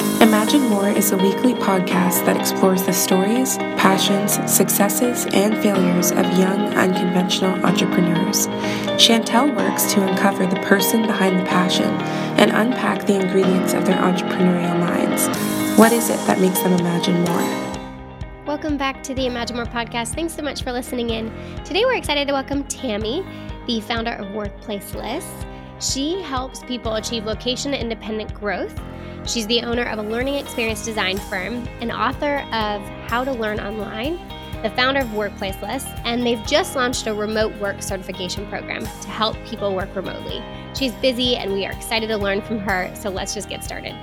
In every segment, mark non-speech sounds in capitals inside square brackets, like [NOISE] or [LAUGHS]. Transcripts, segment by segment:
Imagine More is a weekly podcast that explores the stories, passions, successes, and failures of young, unconventional entrepreneurs. Chantel works to uncover the person behind the passion and unpack the ingredients of their entrepreneurial minds. What is it that makes them imagine more? Welcome back to the Imagine More podcast. Thanks so much for listening in. Today we're excited to welcome Tammy, the founder of Workplaceless. She helps people achieve location independent growth She's the owner of a learning experience design firm, an author of How to Learn Online, the founder of Workplaceless, and they've just launched a remote work certification program to help people work remotely. She's busy and we are excited to learn from her, so let's just get started.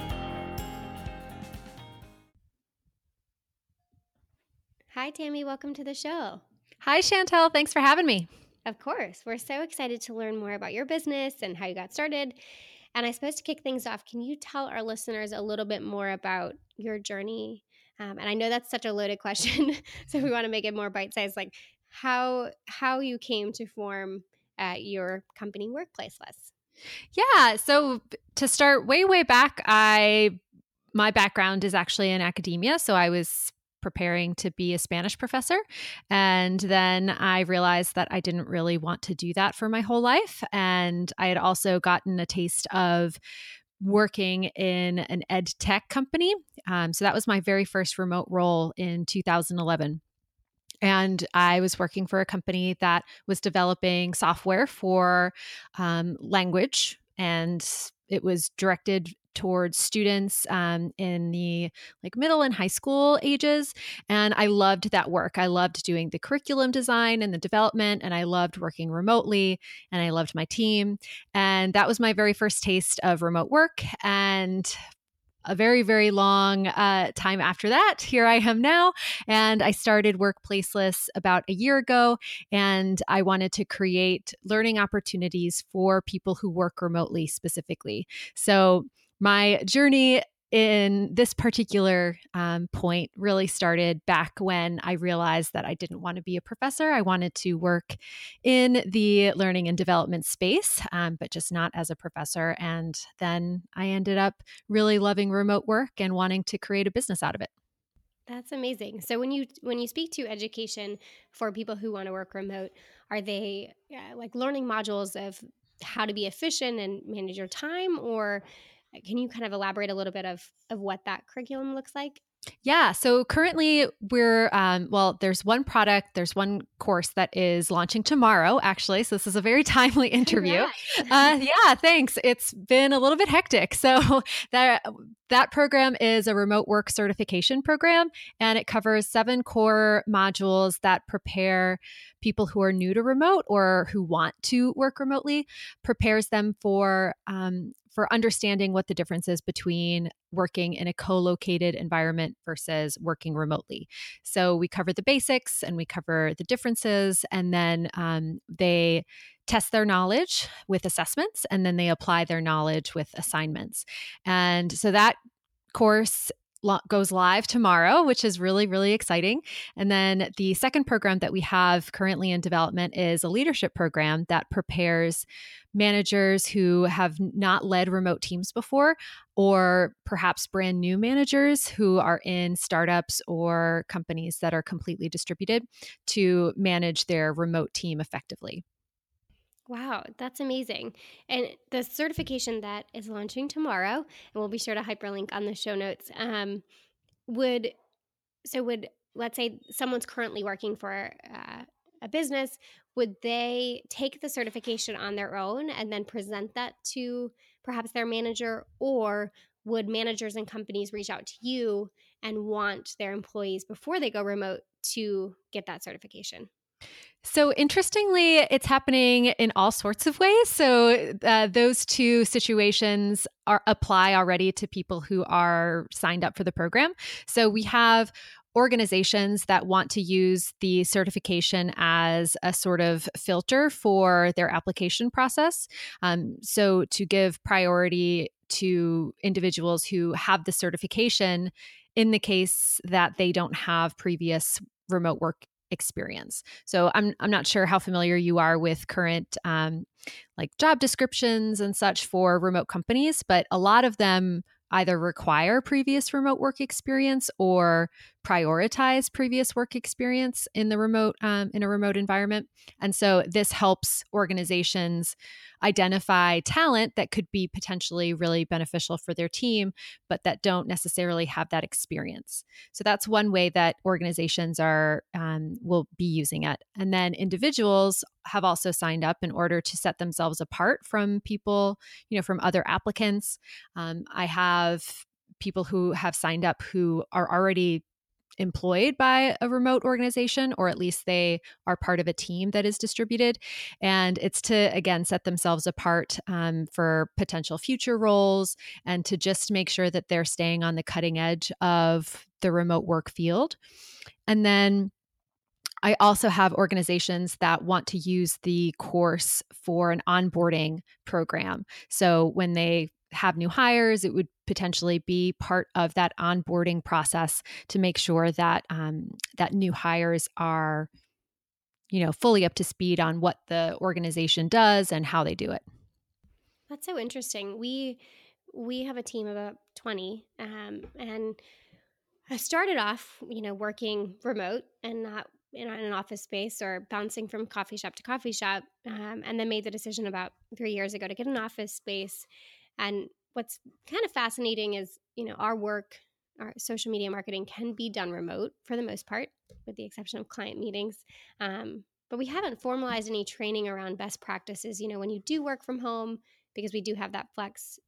Hi, Tammy. Welcome to the show. Hi, Chantel. Thanks for having me. Of course. We're so excited to learn more about your business and how you got started. And I suppose to kick things off, can you tell our listeners a little bit more about your journey? Um, and I know that's such a loaded [LAUGHS] question, so we want to make it more bite sized. Like how how you came to form uh, your company Workplaceless. Yeah. So to start way way back, I my background is actually in academia. So I was preparing to be a Spanish professor. And then I realized that I didn't really want to do that for my whole life. And I had also gotten a taste of working in an ed tech company. Um, so that was my very first remote role in 2011. And I was working for a company that was developing software for um, language and it was directed towards students um, in the like middle and high school ages and i loved that work i loved doing the curriculum design and the development and i loved working remotely and i loved my team and that was my very first taste of remote work and a very, very long uh, time after that, here I am now. And I started Workplaceless about a year ago. And I wanted to create learning opportunities for people who work remotely specifically. So my journey in this particular um, point really started back when I realized that I didn't want to be a professor. I wanted to work in the learning and development space, um, but just not as a professor. And then I ended up really loving remote work and wanting to create a business out of it. That's amazing. So when you when you speak to education for people who want to work remote, are they uh, like learning modules of how to be efficient and manage your time, or can you kind of elaborate a little bit of of what that curriculum looks like? Yeah. So currently, we're, um, well, there's one product, there's one course that is launching tomorrow, actually. So this is a very [LAUGHS] timely interview. uh, [LAUGHS] yeah, thanks. It's been a little bit hectic. So [LAUGHS] that, that program is a remote work certification program, and it covers seven core modules that prepare people who are new to remote or who want to work remotely, prepares them for um, for understanding what the difference is between working in a co-located environment versus working remotely. So we cover the basics and we cover the differences, and then um, they test their knowledge with assessments, and then they apply their knowledge with assignments. And so that course goes live tomorrow, which is really, really exciting. And then the second program that we have currently in development is a leadership program that prepares managers who have not led remote teams before, or perhaps brand new managers who are in startups or companies that are completely distributed to manage their remote team effectively. Wow, that's amazing. And the certification that is launching tomorrow, and we'll be sure to hyperlink on the show notes, um, would so would let's say someone's currently working for uh, a business, would they take the certification on their own and then present that to perhaps their manager, or would managers and companies reach out to you and want their employees before they go remote to get that certification? So, interestingly, it's happening in all sorts of ways. So, uh, those two situations are apply already to people who are signed up for the program. So, we have organizations that want to use the certification as a sort of filter for their application process. Um, so, to give priority to individuals who have the certification in the case that they don't have previous remote work experience. So I'm I'm not sure how familiar you are with current um, like job descriptions and such for remote companies, but a lot of them either require previous remote work experience or prioritize previous work experience in the remote um, in a remote environment. And so this helps organizations identify talent that could be potentially really beneficial for their team but that don't necessarily have that experience. So that's one way that organizations are um, will be using it. And then individuals have also signed up in order to set themselves apart from people you know from other applicants. Um, i have people who have signed up who are already employed by a remote organization, or at least they are part of a team that is distributed. And it's to, again, set themselves apart um, for potential future roles and to just make sure that they're staying on the cutting edge of the remote work field. And then I also have organizations that want to use the course for an onboarding program. So when they have new hires, it would potentially be part of that onboarding process to make sure that um, that new hires are, you know, fully up to speed on what the organization does and how they do it. That's so interesting. We we have a team of about twenty, um, and I started off, you know, working remote and not in an office space or bouncing from coffee shop to coffee shop, um, and then made the decision about three years ago to get an office space and what's kind of fascinating is, you know, our work, our social media marketing can be done remote for the most part, with the exception of client meetings. Um, but we haven't formalized any training around best practices. You know, when you do work from home, because we do have that flex,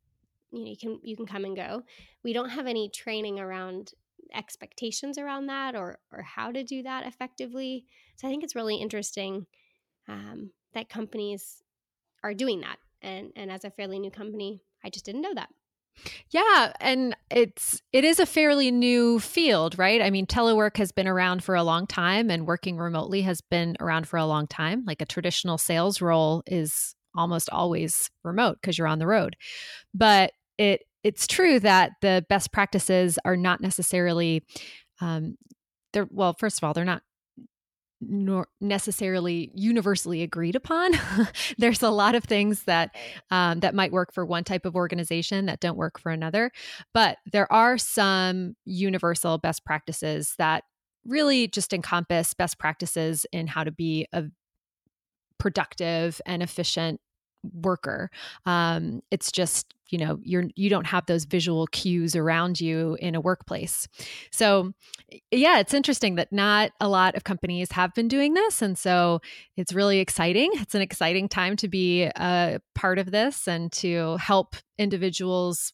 you know, you can you can come and go. We don't have any training around expectations around that or or how to do that effectively. So I think it's really interesting um, that companies are doing that. And and as a fairly new company, I just didn't know that. Yeah, and it's it is a fairly new field, right? I mean, telework has been around for a long time and working remotely has been around for a long time. Like a traditional sales role is almost always remote because you're on the road. But it it's true that the best practices are not necessarily um, they're well first of all they're not nor necessarily universally agreed upon. [LAUGHS] There's a lot of things that um, that might work for one type of organization that don't work for another, but there are some universal best practices that really just encompass best practices in how to be a productive and efficient worker. Um, it's just you know you're you don't have those visual cues around you in a workplace. So yeah it's interesting that not a lot of companies have been doing this and so it's really exciting. It's an exciting time to be a part of this and to help individuals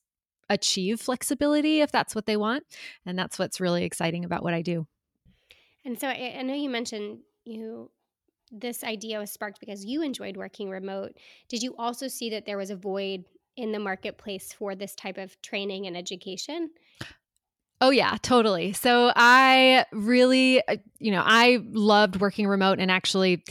achieve flexibility if that's what they want and that's what's really exciting about what i do. And so i, I know you mentioned you this idea was sparked because you enjoyed working remote. Did you also see that there was a void in the marketplace for this type of training and education? Oh, yeah, totally. So I really, uh, you know, I loved working remote and actually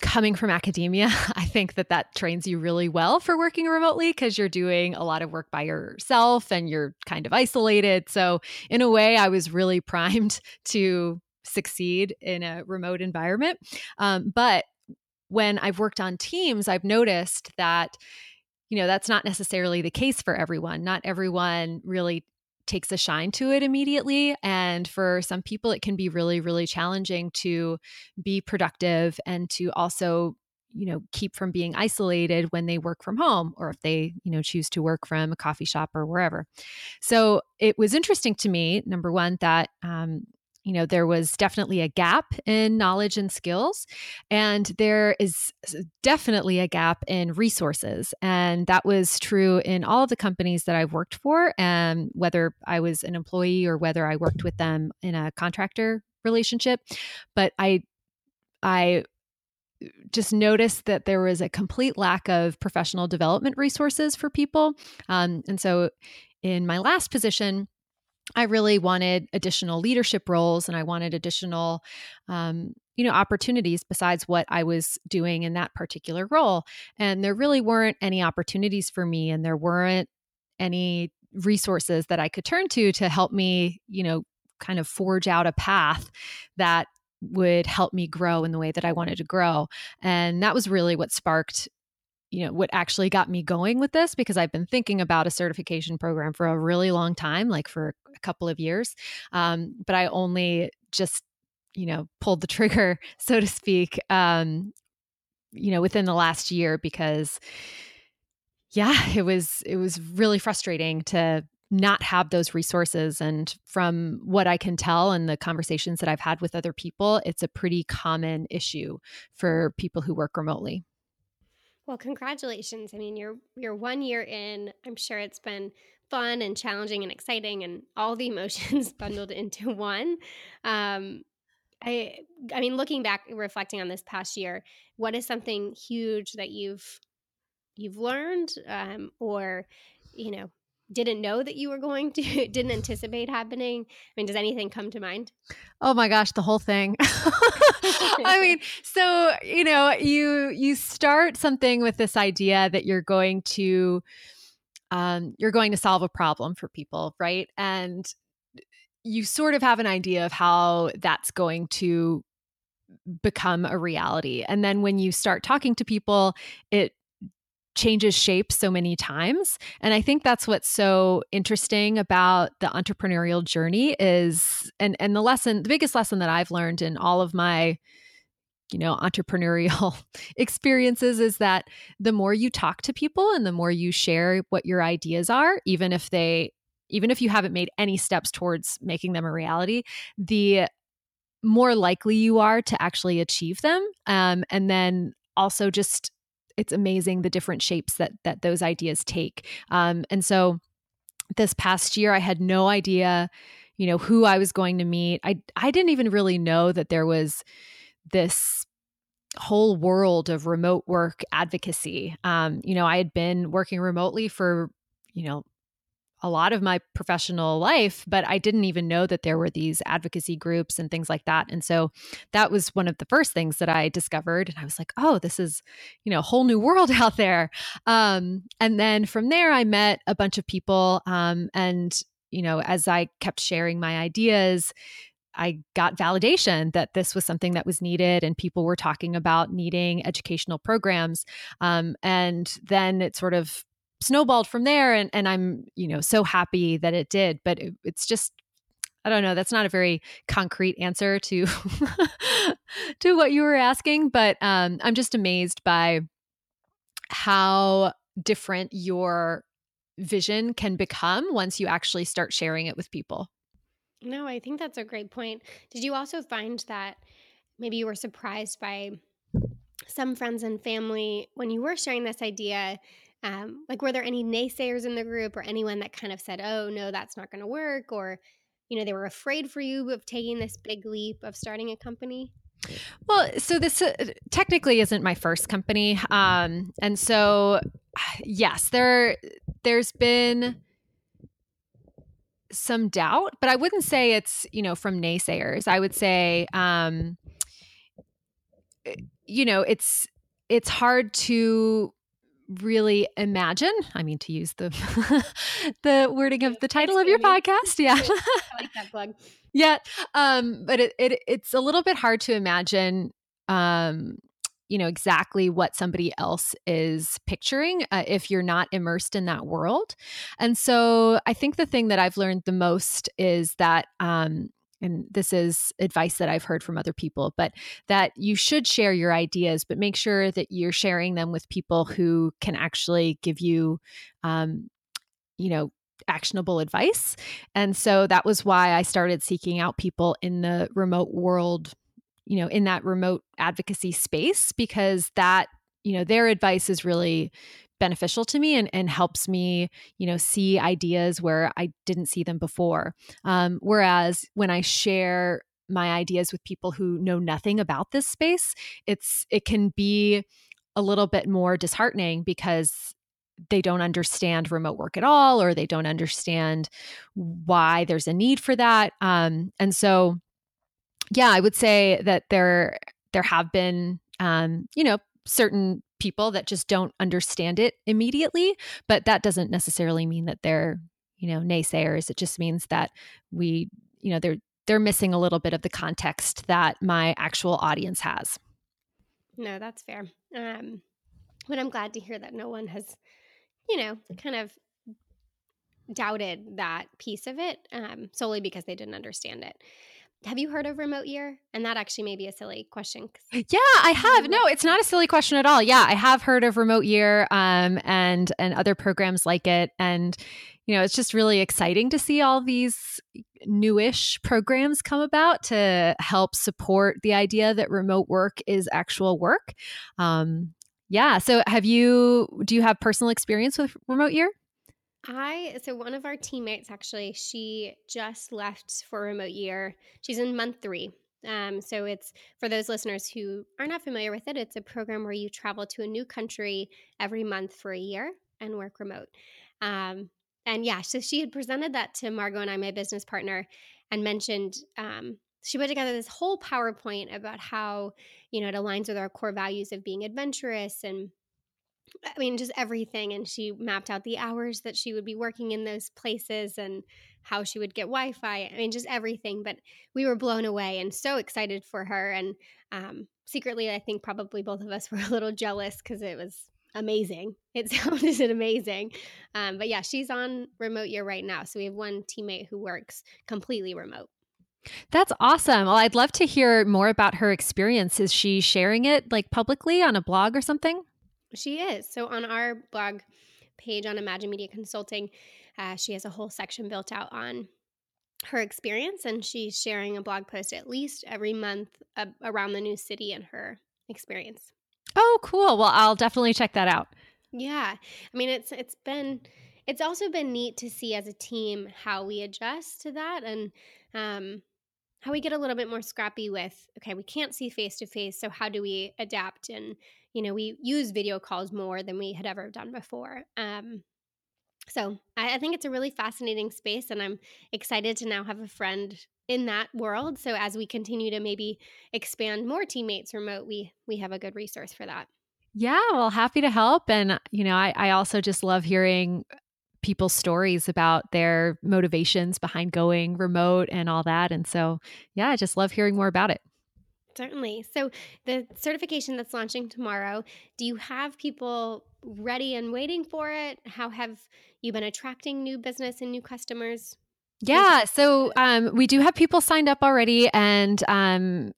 coming from academia, [LAUGHS] I think that that trains you really well for working remotely because you're doing a lot of work by yourself and you're kind of isolated. So, in a way, I was really [LAUGHS] primed to succeed in a remote environment. Um, but when I've worked on teams, I've noticed that, you know, that's not necessarily the case for everyone. Not everyone really takes a shine to it immediately. And for some people, it can be really, really challenging to be productive and to also you know keep from being isolated when they work from home or if they you know choose to work from a coffee shop or wherever so it was interesting to me number one that um, you know there was definitely a gap in knowledge and skills and there is definitely a gap in resources and that was true in all of the companies that i've worked for and whether i was an employee or whether i worked with them in a contractor relationship but i i just noticed that there was a complete lack of professional development resources for people um, and so in my last position I really wanted additional leadership roles and I wanted additional, um, you know, opportunities besides what I was doing in that particular role. And there really weren't any opportunities for me, and there weren't any resources that I could turn to to help me, you know, kind of forge out a path that would help me grow in the way that I wanted to grow. And that was really what sparked you know what actually got me going with this because i've been thinking about a certification program for a really long time like for a couple of years um, but i only just you know pulled the [LAUGHS] trigger so to speak um, you know within the last year because yeah it was it was really frustrating to not have those resources and from what i can tell and the conversations that i've had with other people it's a pretty common issue for people who work remotely well, congratulations. I mean, you're you're 1 year in. I'm sure it's been fun and challenging and exciting and all the [LAUGHS] emotions bundled into one. Um, I I mean, looking back, reflecting on this past year, what is something huge that you've you've learned, um, or you know, didn't know that you were going to, [LAUGHS] didn't anticipate happening? I mean, does anything come to mind? Oh my gosh, the whole thing. [LAUGHS] I mean, [LAUGHS] so, you know, you you start something with this idea that you're going to um you're going to solve a problem for people, right? And you sort of have an idea of how that's going to become a reality. And then when you start talking to people, it changes shape so many times. And i think that's what's so interesting about the entrepreneurial journey is and and the lesson the biggest lesson that i've learned in all of my you know [LAUGHS] entrepreneurial experiences is that the more you talk to people and the more you share what your ideas are even if they even if you haven't made any steps towards making them a reality the more likely you are to actually achieve them. Um, and then also just it's amazing the different shapes that that those ideas take. Um, and so this past year, I had no idea, you know, who I was going to meet. I I didn't even really know that there was this whole world of remote work advocacy. Um, you know, I had been working remotely for you know a lot of my professional life, but I didn't even know that there were these advocacy groups and things like that. And so that was one of the first things that I discovered. And I was like, oh, this is, you know, a whole new world [LAUGHS] out there. Um, and then from there, I met a bunch of people. Um, and, you know, as I kept sharing my ideas, I got validation that this was something that was needed, and people were talking about needing educational programs. Um, and then it sort of snowballed from there and and I'm you know so happy that it did but it, it's just I don't know that's not a very concrete answer to [LAUGHS] to what you were asking but um I'm just amazed by how different your vision can become once you actually start sharing it with people. No, I think that's a great point. Did you also find that maybe you were surprised by some friends and family when you were sharing this idea um, like, were there any naysayers in the group or anyone that kind of said, oh, no, that's not going to work? Or, you know, they were afraid for you of taking this big leap of starting a company? Well, so this uh, technically isn't my first company, um, and so [SIGHS] yes, there there's been some doubt, but I wouldn't say it's you know from naysayers. I would say, um, eh, you know, it's it's hard to really imagine i mean to use the [LAUGHS] the wording of the title of your podcast yeah. I like that plug. [LAUGHS] Yeah um but it, it it's a little bit hard to imagine um you know exactly what somebody else is picturing uh, if you're not immersed in that world. And so i think the thing that i've learned the most is that um and this is advice that I've heard from other people, but that you should share your ideas, but make sure that you're sharing them with people who can actually give you, um, you know, actionable advice. And so that was why I started seeking out people in the remote world, you know, in that remote advocacy space, because that you know their advice is really beneficial to me and, and helps me you know see ideas where i didn't see them before. Um, whereas when i share my ideas with people who know nothing about this space it's it can be a little bit more disheartening because they don't understand remote work at all or they don't understand why there's a need for that. Um, and so yeah i would say that there there have been um, you know certain people that just don't understand it immediately but that doesn't necessarily mean that they're you know naysayers. It just means that we you know they're they're missing a little bit of the context that my actual audience has. No that's fair. Um but I'm glad to hear that no one has, you know, kind of doubted that piece of it um, solely because they didn't understand it. Have you heard of remote year? And that actually may be a silly question. Yeah, I have. No, it's not a silly question at all. Yeah, I have heard of remote year um, and and other programs like it, and you know, it's just really exciting to see all these newish programs come about to help support the idea that remote work is actual work. Um, yeah. So, have you? Do you have personal experience with remote year? I so one of our teammates actually, she just left for remote year. She's in month three. Um, so it's for those listeners who are not familiar with it, it's a program where you travel to a new country every month for a year and work remote. Um, and yeah, so she had presented that to Margot and I, my business partner, and mentioned um, she put together this whole PowerPoint about how you know it aligns with our core values of being adventurous and I mean, just everything. And she mapped out the hours that she would be working in those places and how she would get Wi Fi. I mean, just everything. But we were blown away and so excited for her. And um, secretly, I think probably both of us [LAUGHS] were a little jealous because it was amazing. It [LAUGHS] sounded amazing. Um, but yeah, she's on remote year right now. So we have one teammate who works completely remote. That's awesome. Well, I'd love to hear more about her experience. Is she sharing it like publicly on a blog or something? She is. So on our blog page on Imagine Media Consulting, uh, she has a whole section built out on her experience, and she's sharing a blog post at least every month uh, around the new city and her experience. Oh, cool. Well, I'll definitely check that out. Yeah. I mean, it's it's been it's also been neat to see as a team how we adjust to that and um how we get a little bit more scrappy with okay, we can't see face to face, so how do we adapt and you know, we use video calls more than we had ever done before. Um, so I, I think it's a really fascinating space, and I'm excited to now have a friend in that world. So as we continue to maybe expand more teammates remote, we we have a good resource for that. Yeah, well, happy to help. And, you know, I, I also just love hearing people's stories about their motivations behind going remote and all that. And so, yeah, I just love hearing more about it. Certainly. So, the certification that's launching tomorrow, do you have people ready and waiting for it? How have you been attracting new business and new customers? Yeah, so um, we do have people signed up already, and um,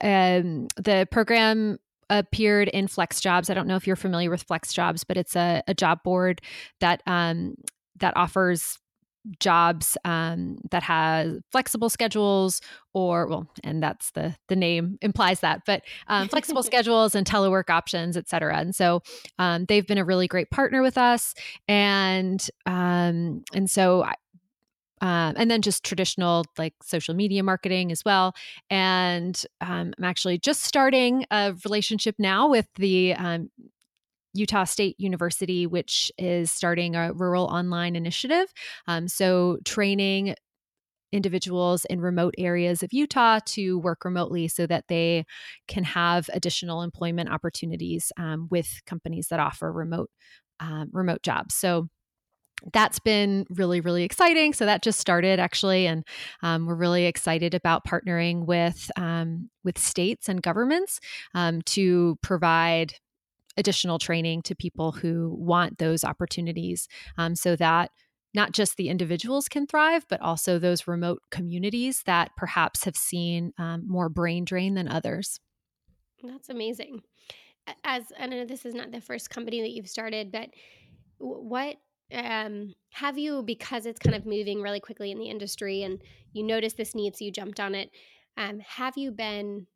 um, the program appeared in Flex Jobs. I don't know if you're familiar with Flex Jobs, but it's a, a job board that um, that offers jobs um, that have flexible schedules or well and that's the the name implies that but um, flexible [LAUGHS] schedules and telework options et cetera and so um, they've been a really great partner with us and um, and so um, and then just traditional like social media marketing as well. And um, I'm actually just starting a relationship now with the um, Utah State University, which is starting a rural online initiative. Um, so, training individuals in remote areas of Utah to work remotely so that they can have additional employment opportunities um, with companies that offer remote um, remote jobs. So that's been really really exciting so that just started actually and um, we're really excited about partnering with um, with states and governments um, to provide additional training to people who want those opportunities um, so that not just the individuals can thrive, but also those remote communities that perhaps have seen um, more brain drain than others. That's amazing. As I know this is not the first company that you've started, but what um, have you, because it's kind of moving really quickly in the industry and you noticed this need, so you jumped on it, um, have you been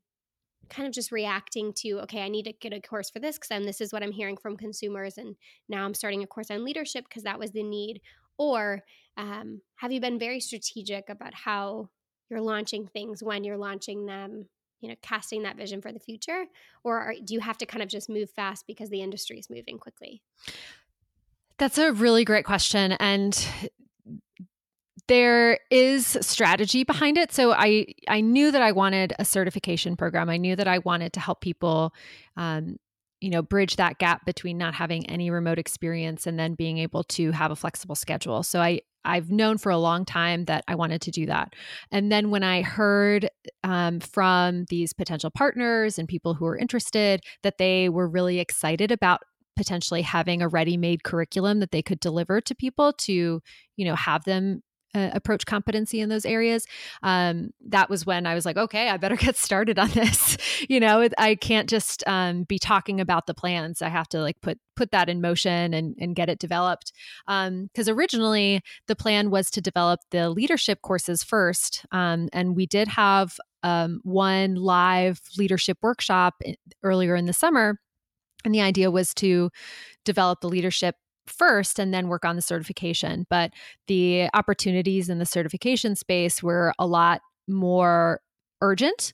kind of just reacting to okay i need to get a course for this because then this is what i'm hearing from consumers and now i'm starting a course on leadership because that was the need. Or um, have you been very strategic about how you're launching things when you're launching them you know casting that vision for the future? Or are, do you have to kind of just move fast because the industry is moving quickly? That's a really great question and there is strategy behind it. So i i knew that i wanted a certification program. I knew that i wanted to help people um, you know bridge that gap between not having any remote experience and then being able to have a flexible schedule. So i i've known for a long time that i wanted to do that. And then when i heard um, from these potential partners and people who were interested that they were really excited about potentially having a ready-made curriculum that they could deliver to people to you know have them uh, approach competency in those areas um, that was when i was like okay i better [LAUGHS] get started on this. [LAUGHS] You know i can't just um, be talking about the plans. I have to like put put that in motion and, and get it developed. Because um, originally the plan was to develop the leadership courses first um, and we did have um, one live leadership workshop eh, earlier in the summer and the idea was to develop the leadership first and then work on the certification. But the opportunities in the certification space were a lot more urgent.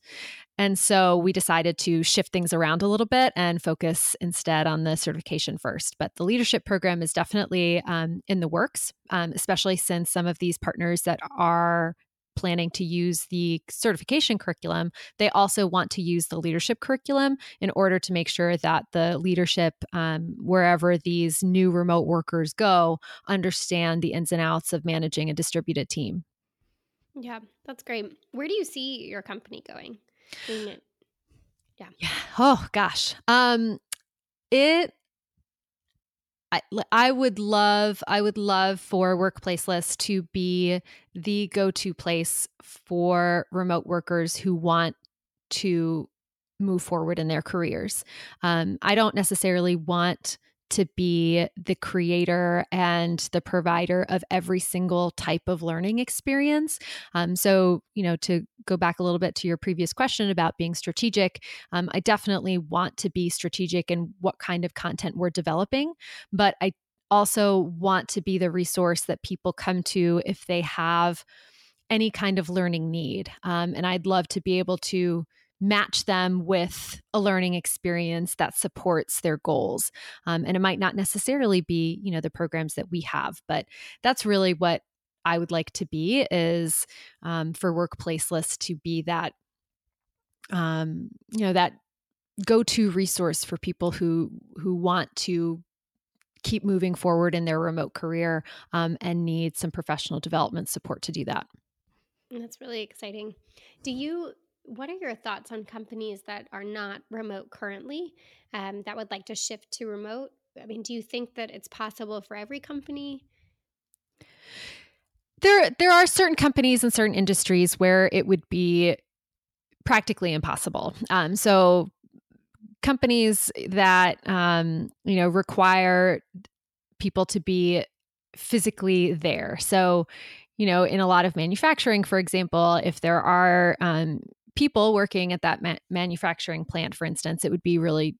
And so we decided to shift things around a little bit and focus instead on the certification first. But the leadership program is definitely um, in the works, um, especially since some of these partners that are planning to use the certification curriculum, they also want to use the leadership curriculum in order to make sure that the leadership, um, wherever these new remote workers go, understand the ins and outs of managing a distributed team. Yeah, that's great. Where do you see your company going? Yeah. Yeah. Oh gosh. Um, it I, I would love I would love for Workplaceless to be the go-to place for remote workers who want to move forward in their careers. Um, I don't necessarily want to be the creator and the provider of every single type of learning experience. Um, so, you know, to go back a little bit to your previous question about being strategic, um, I definitely want to be strategic in what kind of content we're developing, but I also want to be the resource that people come to if they have any kind of learning need. Um, and I'd love to be able to match them with a learning experience that supports their goals. Um, and it might not necessarily be, you know, the programs that we have, but that's really what I would like to be is um, for Workplaceless to be that, um, you know, that go-to resource for people who who want to keep moving forward in their remote career um, and need some professional development support to do that. That's really exciting. Do you what are your thoughts on companies that are not remote currently um, that would like to shift to remote? I mean, do you think that it's possible for every company? There, there are certain companies and certain industries where it would be practically impossible. Um, so, companies that um, you know require people to be physically there. So, you know, in a lot of manufacturing, for example, if there are um, people working at that ma- manufacturing plant, for instance, it would be really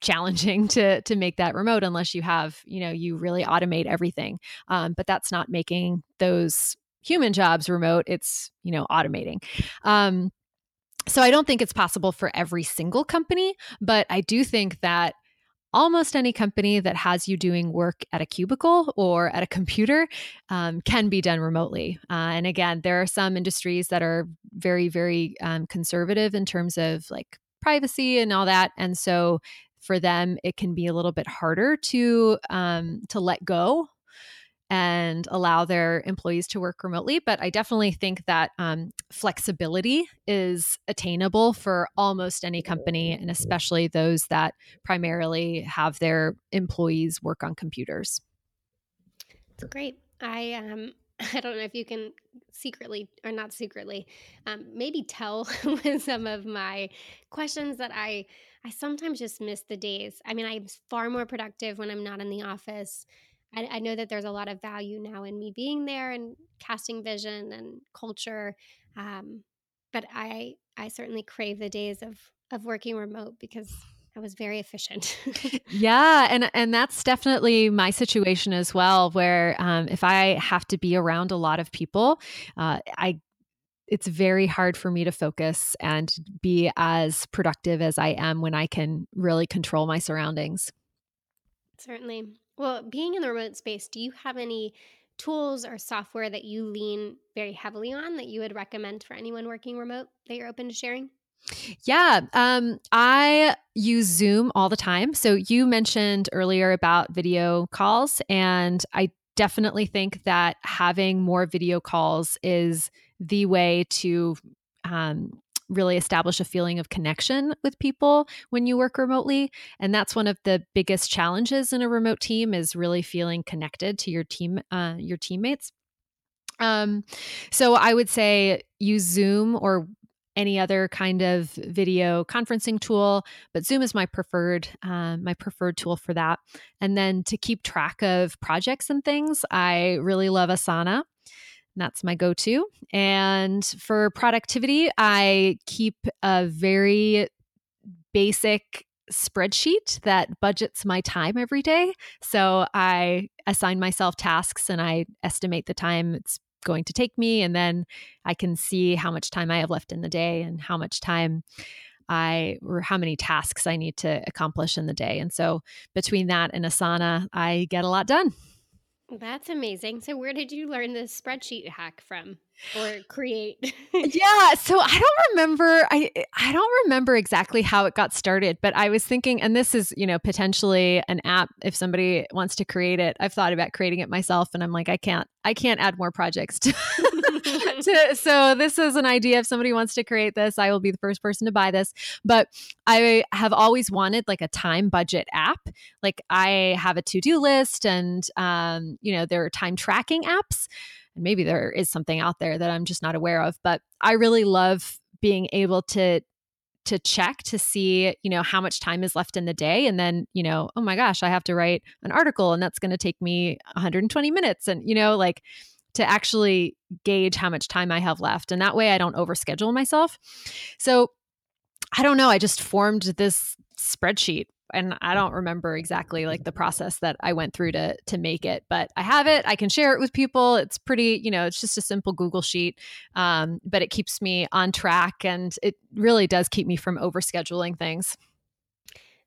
challenging [LAUGHS] to to make that remote unless you have you know you really automate everything um, but that's not making those human jobs remote it's you know automating um, so i don't think it's possible for every single company but i do think that almost any company that has you doing work at a cubicle or at a computer um, can be done remotely. Uh, and again, there are some industries that are very, very um, conservative in terms of like privacy and all that. And so for them, it can be a little bit harder to um, to let go and allow their employees to work remotely. But I definitely think that um, flexibility is attainable for almost any company, and especially those that primarily have their employees work on computers. That's great. I um, [LAUGHS] I don't know if you can secretly or not secretly, um, maybe tell [LAUGHS] with some of my questions that I I sometimes just miss the days. I mean, I'm far more productive when I'm not in the office. I, I know that there's a lot of value now in me being there and casting vision and culture. Um, but I I certainly crave the days of of working remote because I was very efficient. [LAUGHS] yeah, and and that's definitely my situation as well. Where um, if I have to be around a lot of people, uh, I it's very hard for me to focus and be as productive as I am when I can really control my surroundings. Certainly. Well, being in the remote space, do you have any tools or software that you lean very heavily on that you would recommend for anyone working remote that you're open to sharing? Yeah, um, I use Zoom all the time. So you mentioned earlier about video calls, and I definitely think that having more video calls is the way to um, really establish a feeling of connection with people when you work remotely and that's one of the biggest challenges in a remote team is really feeling connected to your team uh, your teammates um, so i would say use zoom or any other kind of video conferencing tool but zoom is my preferred um, my preferred tool for that and then to keep track of projects and things i really love asana that's my go to. And for productivity, I keep a very basic spreadsheet that budgets my time every day. So I assign myself tasks and I estimate the time it's going to take me. And then I can see how much time I have left in the day and how much time I or how many tasks I need to accomplish in the day. And so between that and Asana, I get a lot done. That's amazing. So, where did you learn this spreadsheet hack from or create? [LAUGHS] yeah, so I don't remember. I I don't remember exactly how it got started, but I was thinking, and this is you know potentially an app if somebody wants to create it. I've thought about creating it myself, and I'm like, I can't. I can't add more projects to [LAUGHS] [LAUGHS] [LAUGHS] to, so this is an idea. If somebody wants to create this, I will be the first person to buy this. But I have always wanted like a time budget app. Like I have a to do list, and um, you know there are time tracking apps. And maybe there is something out there that I'm just not aware of. But I really love being able to to check to see you know how much time is left in the day and then you know oh my gosh i have to write an article and that's going to take me 120 minutes and you know like to actually gauge how much time I have left. And that way I don't overschedule myself. So I don't know. I just formed this spreadsheet and I don't remember exactly like the process that I went through to to make it, but I have it. I can share it with people. It's pretty, you know, it's just a simple Google sheet, um, but it keeps me on track, and it really does keep me from overscheduling things.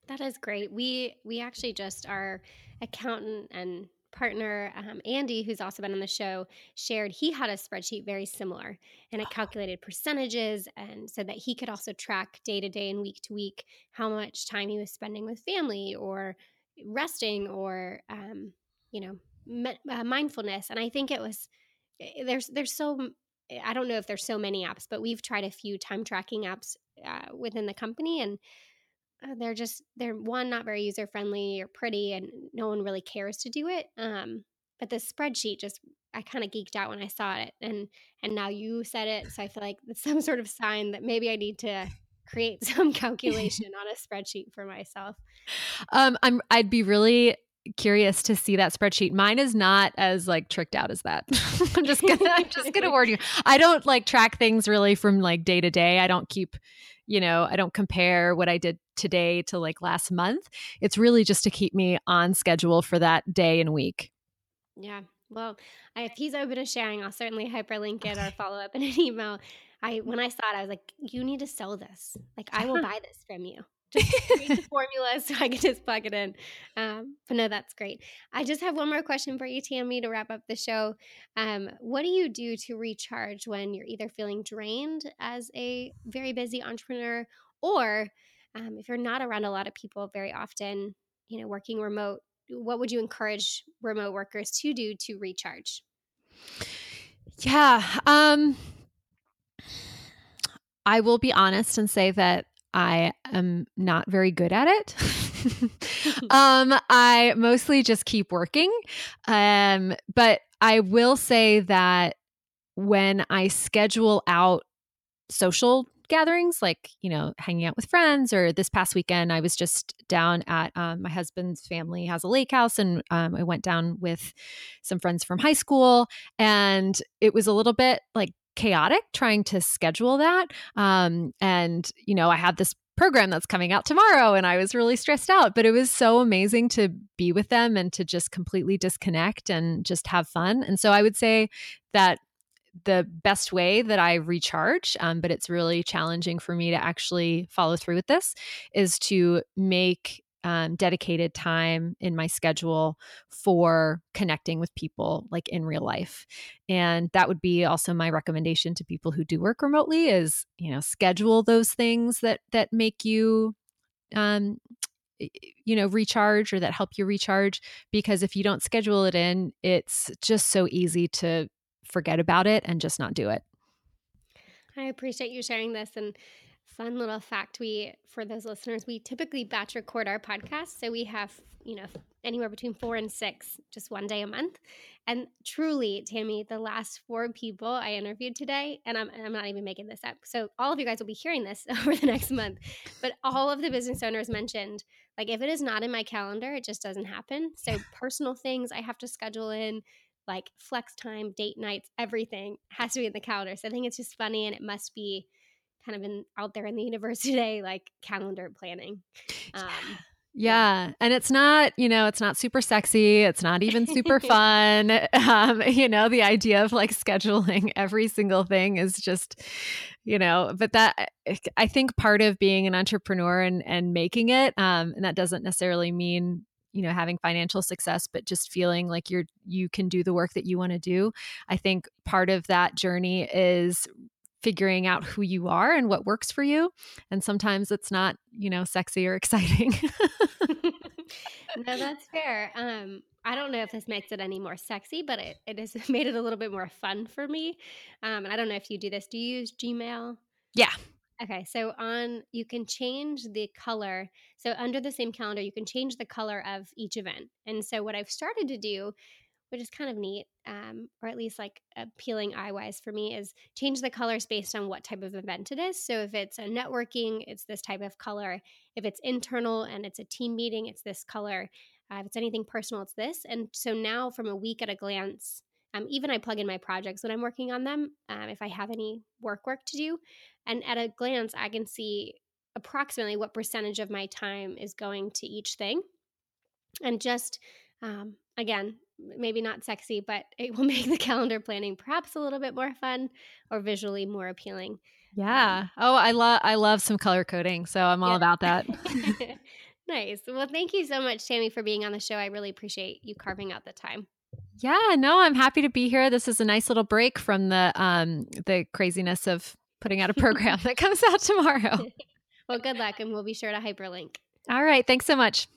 That is great. We we actually just our accountant and partner, um, Andy, who's also been on the show, shared he had a spreadsheet very similar and it calculated percentages and said that he could also track day to day and week to week how much time he was spending with family or resting or, um, you know, me- uh, mindfulness. And I think it was, eh, there's, there's so, I don't know if there's so many apps, but we've tried a few time tracking apps uh, within the company and they're just they're one not very user friendly or pretty and no one really cares to do it um but the spreadsheet just i kind of geeked out when i saw it and and now you said it so i feel like it's [LAUGHS] some sort of sign that maybe i need to create [LAUGHS] some [LAUGHS] calculation on a spreadsheet for myself um i'm i'd be really curious to see that spreadsheet. Mine is not as like tricked out as that. I'm just gonna I'm just gonna warn you. I don't like track things really from like day to day. I don't keep, you know, I don't compare what I did today to like last month. It's really just to keep me on schedule for that day and week. Yeah. Well, if he's open to sharing, I'll certainly hyperlink it or follow up in an email. I when I saw it, I was like, "You need to sell this. Like, I will buy this from you." just create the [LAUGHS] formula [LAUGHS] so I can just plug it in. Um, but no, that's great. I just have one more question for you, Tammy, to wrap up the show. Um, what do you do to recharge when you're either feeling drained as a very busy entrepreneur, or um, if you're not around a lot of people very often, you know, working remote? What would you encourage remote workers to do to recharge? Yeah. Um, I will be honest and say that I am not very good at it. [LAUGHS] [LAUGHS] um, I mostly just keep working. Um, but I will say that when I schedule out social gatherings, like, you know, hanging out with friends, or this past weekend, I was just down at um, my husband's family has a lake house, and um, I went down with some friends from high school. And it was a little bit like chaotic trying to schedule that. Um, and, you know, I had this program that's coming out tomorrow and I was really stressed out, but it was so amazing to be with them and to just completely disconnect and just have fun. And so I would say that the best way that I recharge, um, but it's really challenging for me to actually follow through with this, is to make um, dedicated time in my schedule for connecting with people like in real life. And that would be also my recommendation to people who do work remotely is you know schedule those things that that make you um you know recharge or that help you recharge because if you don't schedule it in it's just so easy to forget about it and just not do it. I appreciate you sharing this and fun little fact we for those listeners we typically batch record our podcast so we have you know anywhere between four and six just one day a month. And truly tammy the last four people i interviewed today and i'm, I'm not even making this up so all of you guys will be hearing this [LAUGHS] over the next month but all of the business owners mentioned like if it is not in my calendar it just doesn't happen. So personal things i have to schedule in like flex time date nights everything has to be in the calendar so i think it's just funny and it must be kind of in out there in the universe [LAUGHS] today, like calendar planning. Um, yeah. And it's not, you know, it's not super sexy. It's not even super [LAUGHS] fun. [LAUGHS] Um, you know, the idea of like scheduling every single thing is just, you know, but that I think part of being an entrepreneur and, and making it, um, and that doesn't necessarily mean you know having financial success but just feeling like you're you can do the work that you want to do i think part of that journey is figuring out who you are and what works for you. And sometimes it's not, you know, sexy or [LAUGHS] exciting. no, that's fair. Um, I don't know if this makes it any more sexy, but it, it has [LAUGHS] made it a little bit more fun for me. Um, and I don't know if you do this. Do you use Gmail? Yeah. Okay, so on you can change the color. So under the same calendar, you can change the color of each event. And so what I've started to do which is kind of neat, um, or at least like appealing eye wise for me, is change the colors based on what type of event it is. So if it's a networking, it's this type of color. If it's internal and it's a team meeting, it's this color. Uh, if it's anything personal, it's this. And so now, from a week at a glance, um, even I plug in my projects when I'm working on them, um, if I have any work work to do, and at a glance, I can see approximately what percentage of my time is going to each thing, and just um, again maybe not sexy, but [LAUGHS] it will make the calendar planning perhaps a little bit more fun or visually more appealing. Yeah. Um, oh, I love I love some color coding, so I'm all yeah. about that. [LAUGHS] nice. Well, thank you so much, Tammy, for being on the show. I really appreciate you carving out the time. Yeah, no, I'm happy to be here. This is a nice little break from the um the craziness of putting out a program [LAUGHS] that comes out tomorrow. [LAUGHS] well, good luck and we'll be sure to hyperlink. All right, thanks so much.